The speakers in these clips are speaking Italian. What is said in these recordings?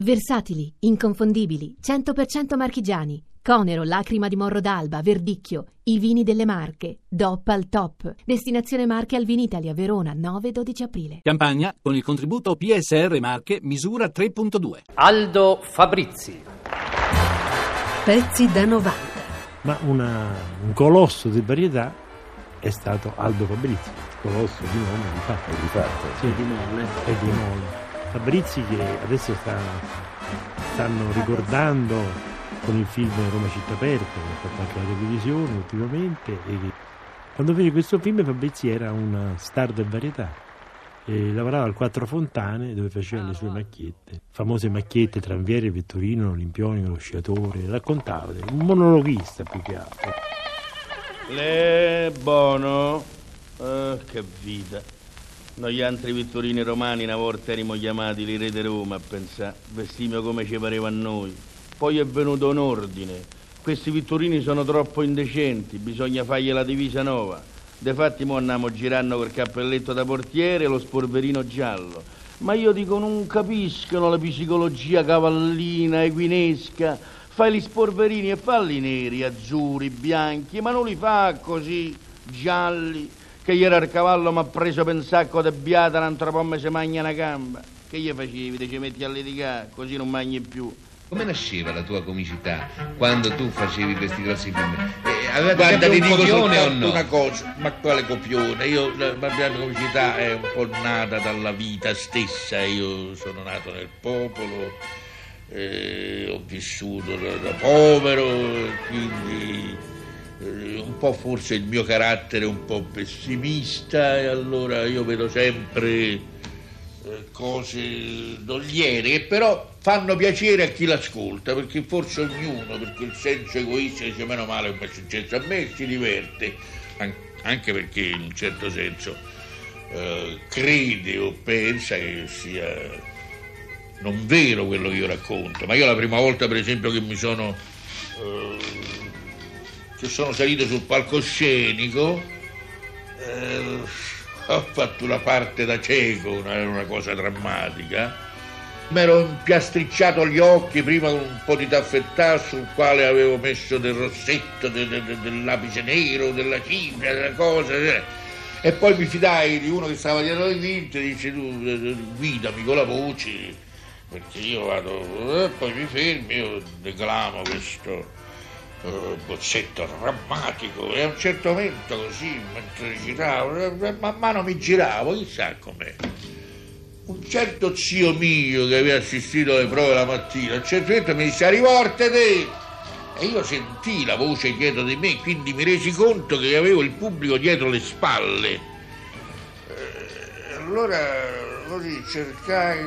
Versatili, inconfondibili, 100% marchigiani. Conero, Lacrima di Morro d'Alba, Verdicchio, i vini delle Marche, DOP al top. Destinazione Marche al Vinitalia, Verona, 9-12 aprile. Campagna con il contributo PSR Marche misura 3.2. Aldo Fabrizi. Pezzi da 90. Ma una- un colosso di varietà è stato Aldo Fabrizi, colosso di nome di fatto. Di fatto. Sì, di molle. E di molle. Fabrizi che adesso sta- stanno ricordando con il film Roma città aperta, che ha fatto anche la televisione ultimamente. E quando fece questo film Fabrizi era una star del varietà. Lavorava al Quattro Fontane dove faceva le sue macchiette, famose macchiette Tranviere, Vettorino, Olimpionico, lo sciatore, raccontava, un monologhista più che altro. Le buono. Ah, che vita. Noi altri vittorini romani una volta erimo chiamati li re di Roma a pensare, vestimo come ci pareva a noi. Poi è venuto un ordine. Questi vittorini sono troppo indecenti, bisogna fargli la divisa nuova. Defatti mo andiamo girando col cappelletto da portiere e lo sporverino giallo. Ma io dico non capiscono la psicologia cavallina, equinesca. Fai gli sporverini e falli neri, azzurri, bianchi, ma non li fa così, gialli, che ieri al cavallo mi ha preso per un sacco di biata, un altro po' mi si mangia una gamba. Che gli facevi? Ti ci metti a litigare, così non mangi più. Come nasceva la tua comicità quando tu facevi questi grossi film? Eh, avevate Guarda, ti dico o no? una cosa, ma quale copione? Io, la mia comicità è un po' nata dalla vita stessa, io sono nato nel popolo, eh, ho vissuto da, da povero, e quindi un po' forse il mio carattere un po' pessimista e allora io vedo sempre eh, cose dogliere che però fanno piacere a chi l'ascolta perché forse ognuno per quel senso egoista dice meno male come è successo a me si diverte. An- anche perché in un certo senso eh, crede o pensa che sia non vero quello che io racconto. Ma io la prima volta per esempio che mi sono eh, che sono salito sul palcoscenico eh, ho fatto una parte da cieco, una, una cosa drammatica. Mi ero impiastricciato gli occhi prima con un po' di taffettà sul quale avevo messo del rossetto, de- de- de- del lapice nero, della cipria, della cosa. eh. E poi mi fidai di uno che stava dietro di me e dice tu eh, guidami con la voce, perché io vado, e poi mi fermi, io declamo questo eh, bozzetto drammatico e a un certo momento così mentre giravo eh, man mano mi giravo chissà com'è. Un certo zio mio che aveva assistito alle prove la mattina a un certo momento mi disse riportate e io sentii la voce dietro di me quindi mi resi conto che avevo il pubblico dietro le spalle. Eh, allora così cercai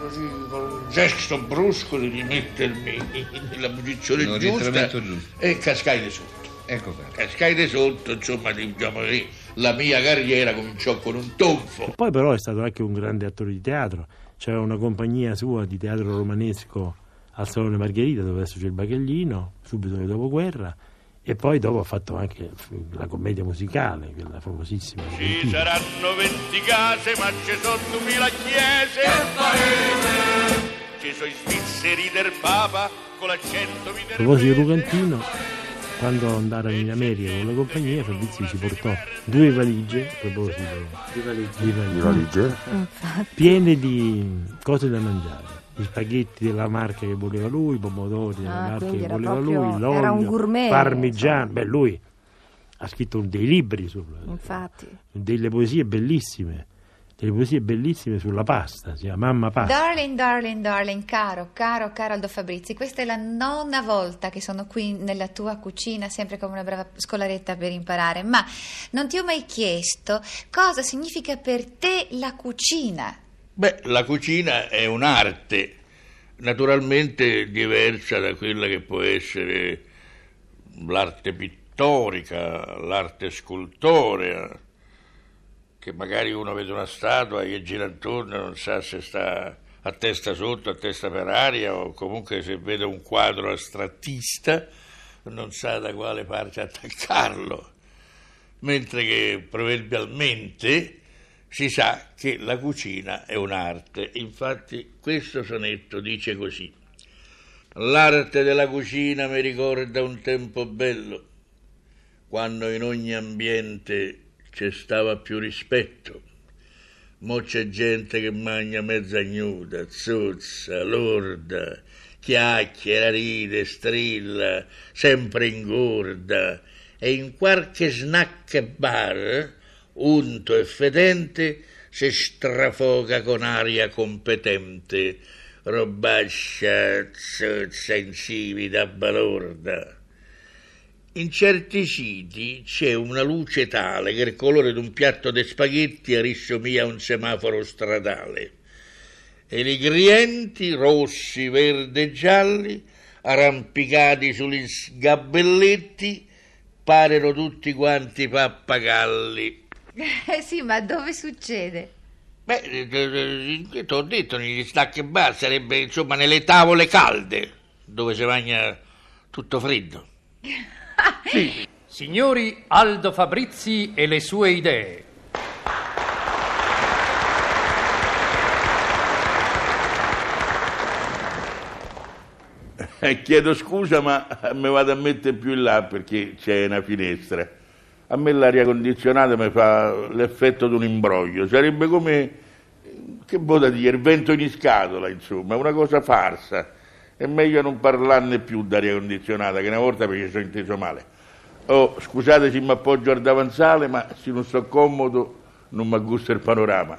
così con un gesto brusco di rimettermi nella posizione Un giusta e cascai di sotto. Ecco qua. Cascai di sotto, insomma, diciamo così, la mia carriera cominciò con un tonfo. Poi però è stato anche un grande attore di teatro, c'era una compagnia sua di teatro romanesco al Salone Margherita dove adesso c'è il Bagaglino, subito nel dopoguerra, e poi dopo ha fatto anche la commedia musicale, quella famosissima. Ci Argentina. saranno 20 case, ma ci sono 2000 chiese. Ci sono i svizzeri del Papa con l'accento A proposito di Lucantino, quando andarono in America con la compagnia, Fabrizio ci portò due valigie, a proposito di valigie, piene di cose da mangiare. Gli spaghetti della marca che voleva lui, i pomodori della Ah, marca che voleva proprio- lui, l'olio, era un gourmet, parmigiano. Beh, lui ha scritto dei libri, su, Infatti. delle poesie bellissime, delle poesie bellissime sulla pasta, si chiama Mamma Pasta. Darling, darling, darling, caro, caro, caro Aldo Fabrizi, questa è la nona volta che sono qui nella tua cucina, sempre come una brava scolaretta per imparare, ma non ti ho mai chiesto cosa significa per te la cucina. Beh, la cucina è un'arte, naturalmente diversa da quella che può essere l'arte pittorica, l'arte scultorea, che magari uno vede una statua e gira intorno e non sa se sta a testa sotto, a testa per aria o comunque se vede un quadro astrattista non sa da quale parte attaccarlo. Mentre che proverbialmente Si sa che la cucina è un'arte, infatti questo sonetto dice così. L'arte della cucina mi ricorda un tempo bello, quando in ogni ambiente c'è stava più rispetto. Mo c'è gente che mangia mezza ignuda, zozza, lorda, chiacchiera, ride, strilla, sempre ingorda, e in qualche snack bar, unto e fedente, si strafoca con aria competente, robascia, zozza, insipida, balorda. In certi siti c'è una luce tale che il colore di un piatto di spaghetti arissomia a un semaforo stradale. E i clienti, rossi, verdi e gialli, arrampicati sugli sgabelletti, parano tutti quanti pappagalli. Eh sì, ma dove succede? Beh, ti ho detto, negli snack bar sarebbe insomma nelle tavole calde, dove si mangia tutto freddo. Signori Aldo Fabrizi e le sue idee. Eh, chiedo scusa, ma mi vado a mettere più in là perché c'è una finestra. A me l'aria condizionata mi fa l'effetto di un imbroglio. Sarebbe come, che vuol da dire, il vento in scatola, insomma, è una cosa farsa. È meglio non parlarne più d'aria condizionata, che una volta perché sono inteso male. Oh, scusate se mi appoggio al davanzale, ma se non sto comodo non mi gusta il panorama,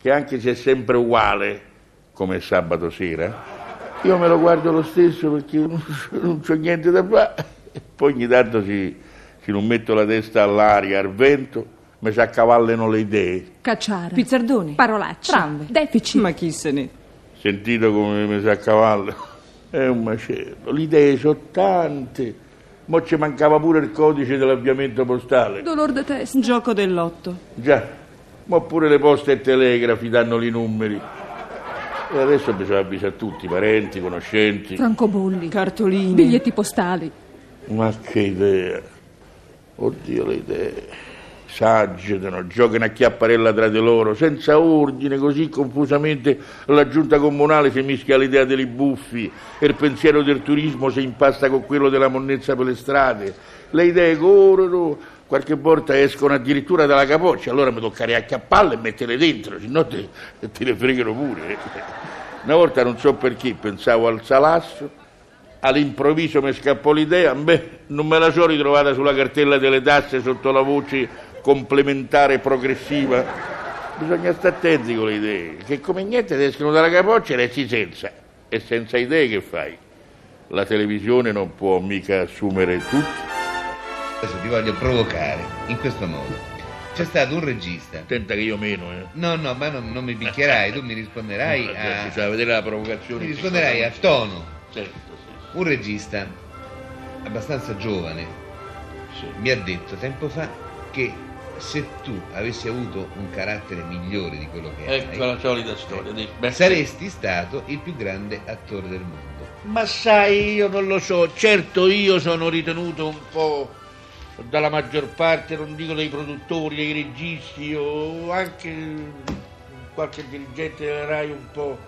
che anche se è sempre uguale, come sabato sera, io me lo guardo lo stesso perché non c'ho niente da fare. Poi ogni tanto si, se non metto la testa all'aria, al vento, mi si accavallano le idee. Cacciare. Pizzardoni. Parolacce. Tramve. Deficit. Ma chi se ne... Sentito come mi si accavallano? È un macello. Le idee sono tante. Mo ci mancava pure il codice dell'avviamento postale. Dolor de testa. Gioco dell'otto. Già, ma pure le poste e telegrafi danno i numeri. E adesso bisogna avvisare tutti, parenti, conoscenti. Francobolli. Cartolini. Biglietti postali. Ma che idea! Oddio, le idee. S'agitano, giocano a chiapparella tra di loro, senza ordine, così confusamente la giunta comunale si mischia all'idea dei buffi e il pensiero del turismo si impasta con quello della monnezza per le strade. Le idee corrono, qualche volta escono addirittura dalla capoccia, allora mi tocca riacchiapparle e metterle dentro, se no te, te le fregano pure. Una volta non so perché pensavo al salasso, all'improvviso mi scappò l'idea, beh, non me la so ritrovata sulla cartella delle tasse sotto la voce complementare progressiva. Bisogna stare attenti con le idee, che come niente ti escono dalla capoccia e resti senza. E senza idee che fai? La televisione non può mica assumere tutti. Adesso ti voglio provocare in questo modo. C'è stato un regista. Attenta che io meno, eh. No, no, ma non, non mi picchierai, tu mi risponderai No, a. Bisogna vedere la provocazione. Mi risponderai a tono. Certo. Un regista abbastanza giovane Sì. mi ha detto tempo fa che se tu avessi avuto un carattere migliore di quello che Ecco hai, la solita storia. di- beh, saresti stato il più grande attore del mondo. Ma sai, io non lo so, certo io sono ritenuto un po' dalla maggior parte, non dico dei produttori, dei registi o anche qualche dirigente della RAI un po'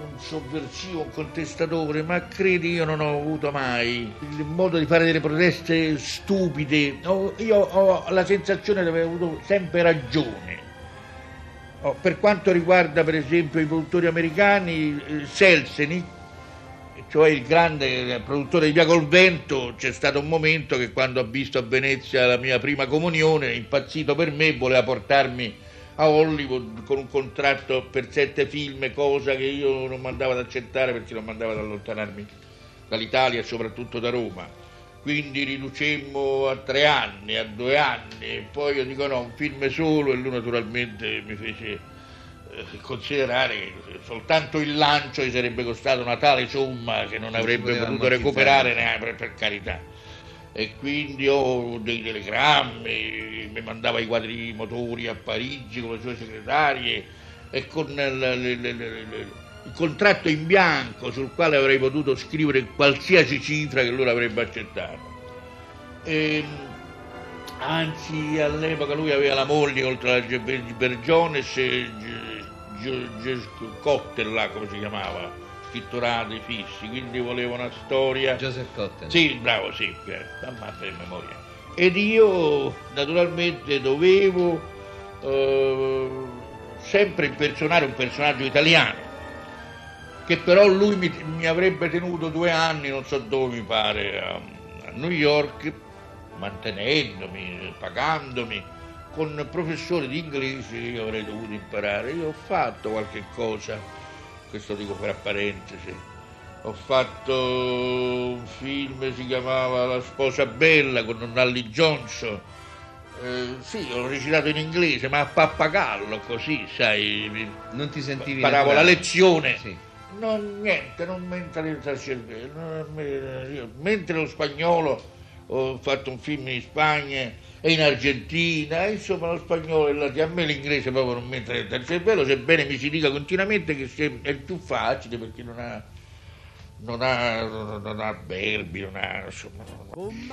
un sovversivo, un contestatore, ma credi io non ho avuto mai il modo di fare delle proteste stupide. Io ho la sensazione di aver avuto sempre ragione. Oh, per quanto riguarda per esempio i produttori americani, eh, cioè il grande eh, produttore di Via col Vento, c'è stato un momento che quando ha visto a Venezia la mia prima comunione, impazzito per me, voleva portarmi a Hollywood con un contratto per sette film, cosa che io non mandavo ad accettare perché non mandava ad allontanarmi dall'Italia e soprattutto da Roma. Quindi riducemmo a tre anni, a due anni, e poi io dico no, un film solo e lui naturalmente mi fece eh, considerare che soltanto il lancio gli sarebbe costato una tale somma che non avrebbe potuto recuperare neanche per, per carità. E quindi ho dei telegrammi, mi mandava i quadri motori a Parigi con le sue segretarie e con il, contratto in bianco sul quale avrei potuto scrivere qualsiasi cifra che loro avrebbe accettato. E, Anzi, all'epoca lui aveva la moglie oltre la Ge- Bergiones, là, come si chiamava, scritturati fissi, quindi voleva una storia. Joseph Cotten. Sì, bravo, sì, eh, ammazza in memoria. Ed io naturalmente dovevo eh, sempre impersonare un personaggio italiano, che però lui mi, mi avrebbe tenuto due anni, non so dove mi pare, a, a New York, mantenendomi, pagandomi, con professori di inglese che io avrei dovuto imparare. Io ho fatto qualche cosa, questo dico per parentesi, ho fatto un film, si chiamava La sposa bella con Nalli Johnson. Eh, sì, l'ho recitato in inglese, ma a pappagallo, così, sai. mi- Non ti sentivi Imparavo la lezione. Sì. Non, niente, non mentalizza il cervello. mi- mentre lo spagnolo ho fatto un film in Spagna e in Argentina, insomma lo spagnolo e la- a me l'inglese proprio non mi entra il cervello, sebbene mi si dica continuamente che è più facile perché non ha, non ha, non ha verbi, non ha... Insomma,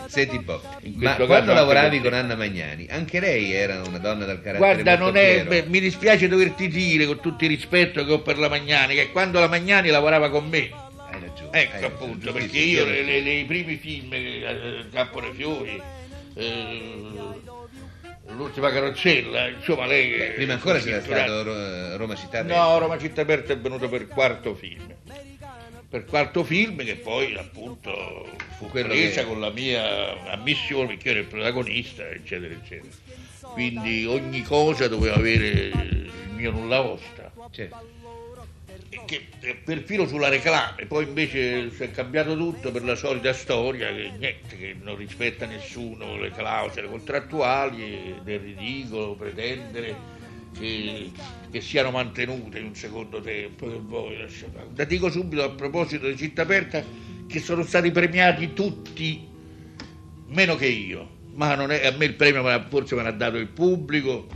Senti Bob, ma quando lavoravi con. Anna Magnani, anche lei era una donna dal carattere Guarda, non è, beh, mi dispiace doverti dire con tutto il rispetto che ho per la Magnani, che quando la Magnani lavorava con me, Hai ragione. Ecco hai ragione, appunto, perché io nei primi film, eh, Campo dei Fiori, l'ultima carrozzella, insomma lei... Beh, prima ancora c'era stato Ro- Roma Città Aperta. No, Roma Città Aperta è venuto per quarto film. Per quarto film che poi appunto fu Quello presa che- con la mia ammissione perché io ero il protagonista, eccetera, eccetera. Quindi ogni cosa doveva avere il mio nulla osta Certo. Che eh, perfino sulla reclame, poi invece si è cambiato tutto per la solita storia che niente, che non rispetta nessuno le clausole contrattuali ed è ridicolo pretendere che, che siano mantenute in un secondo tempo. Lasciate- La dico subito a proposito di Città Aperta che sono stati premiati tutti meno che io, ma è, a me il premio forse me l'ha dato il pubblico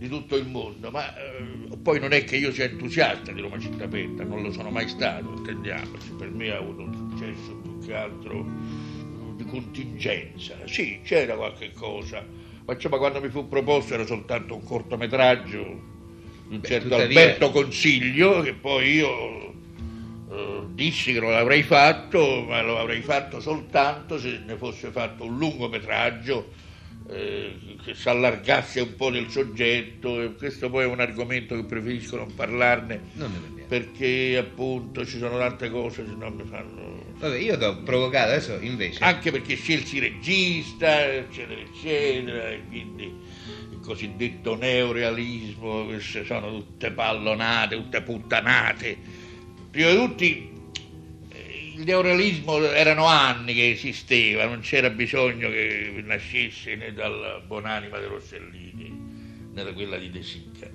di tutto il mondo, ma eh, poi non è che io sia entusiasta di Roma Città Aperta, non lo sono mai stato, intendiamoci, per me ha avuto un successo più che altro di contingenza, sì c'era qualche cosa, ma insomma quando mi fu proposto era soltanto un cortometraggio di un Beh, certo tuttavia- Alberto Consiglio che poi io eh, dissi che non l'avrei fatto, ma lo avrei fatto soltanto se ne fosse fatto un lungometraggio eh, che si allargasse un po' del soggetto. E questo poi è un argomento che preferisco non parlarne Non perché appunto ci sono tante cose che non mi fanno. Vabbè, io ti ho provocato, adesso invece... Anche perché scelsi regista, eccetera, eccetera, e quindi il cosiddetto neorealismo, queste sono tutte pallonate, tutte puttanate. Prima di tutti il neorealismo erano anni che esisteva, non c'era bisogno che nascesse né dalla buonanima di Rossellini né da quella di De Sica.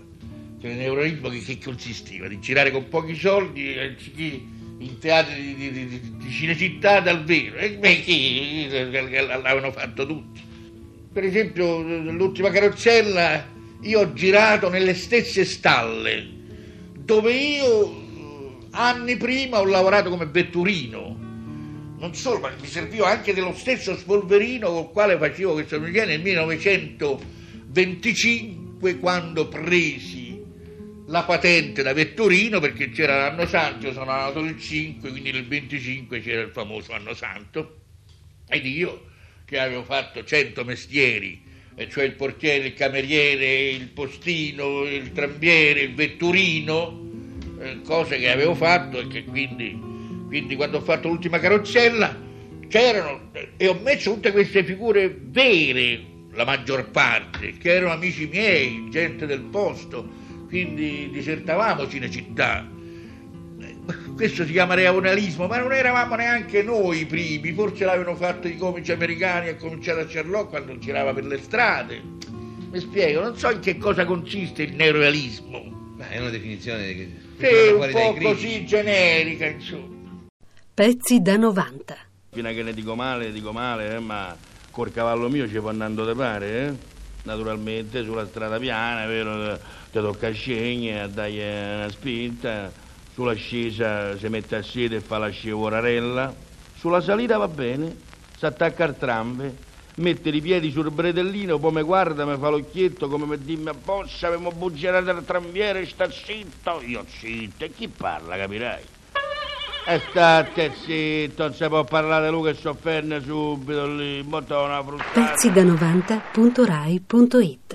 Cioè, il neorealismo che, che consisteva? Di girare con pochi soldi anziché in teatri di, di, di, di Cinecittà dal vero. E beh, chi l'avevano fatto tutti. Per esempio, l'ultima carrozzella, io ho girato nelle stesse stalle dove io anni prima ho lavorato come vetturino. Non solo, ma mi servivo anche dello stesso spolverino col quale facevo questa musica nel 1925 quando presi la patente da vetturino perché c'era l'anno santo, io sono nato il 5, quindi nel 25 c'era il famoso anno santo ed io che avevo fatto 100 mestieri, cioè il portiere, il cameriere, il postino, il trambiere, il vetturino, cose che avevo fatto e che quindi, quindi quando ho fatto l'ultima carrozzella c'erano e ho messo tutte queste figure vere, la maggior parte, che erano amici miei, gente del posto, quindi disertavamo Cinecittà. Questo si chiama realismo, ma non eravamo neanche noi i primi, forse l'avevano fatto i comici americani a cominciare a Sherlock quando girava per le strade. Mi spiego, non so in che cosa consiste il neorealismo. Ma è una definizione che Sì, un dai po' così generica, insomma. Pezzi da 90. Fino a che ne dico male, dico male, eh, ma col cavallo mio ci può andando da pare, eh? Naturalmente sulla strada piana, è vero, ti tocca scegliere, a dargli una spinta, sull'ascesa si mette a sede e fa la scivorarella, sulla salita va bene, si attacca al tramve, mette i piedi sul bretellino, poi mi guarda, mi fa l'occhietto come per dirmi apposta, abbiamo buggerato il tramviere, sta zitto. Io zitto, e chi parla, capirai? E state zitto, non si può parlare lui che sofferne subito lì, bottona fruttata. pezzi da 90.rai.it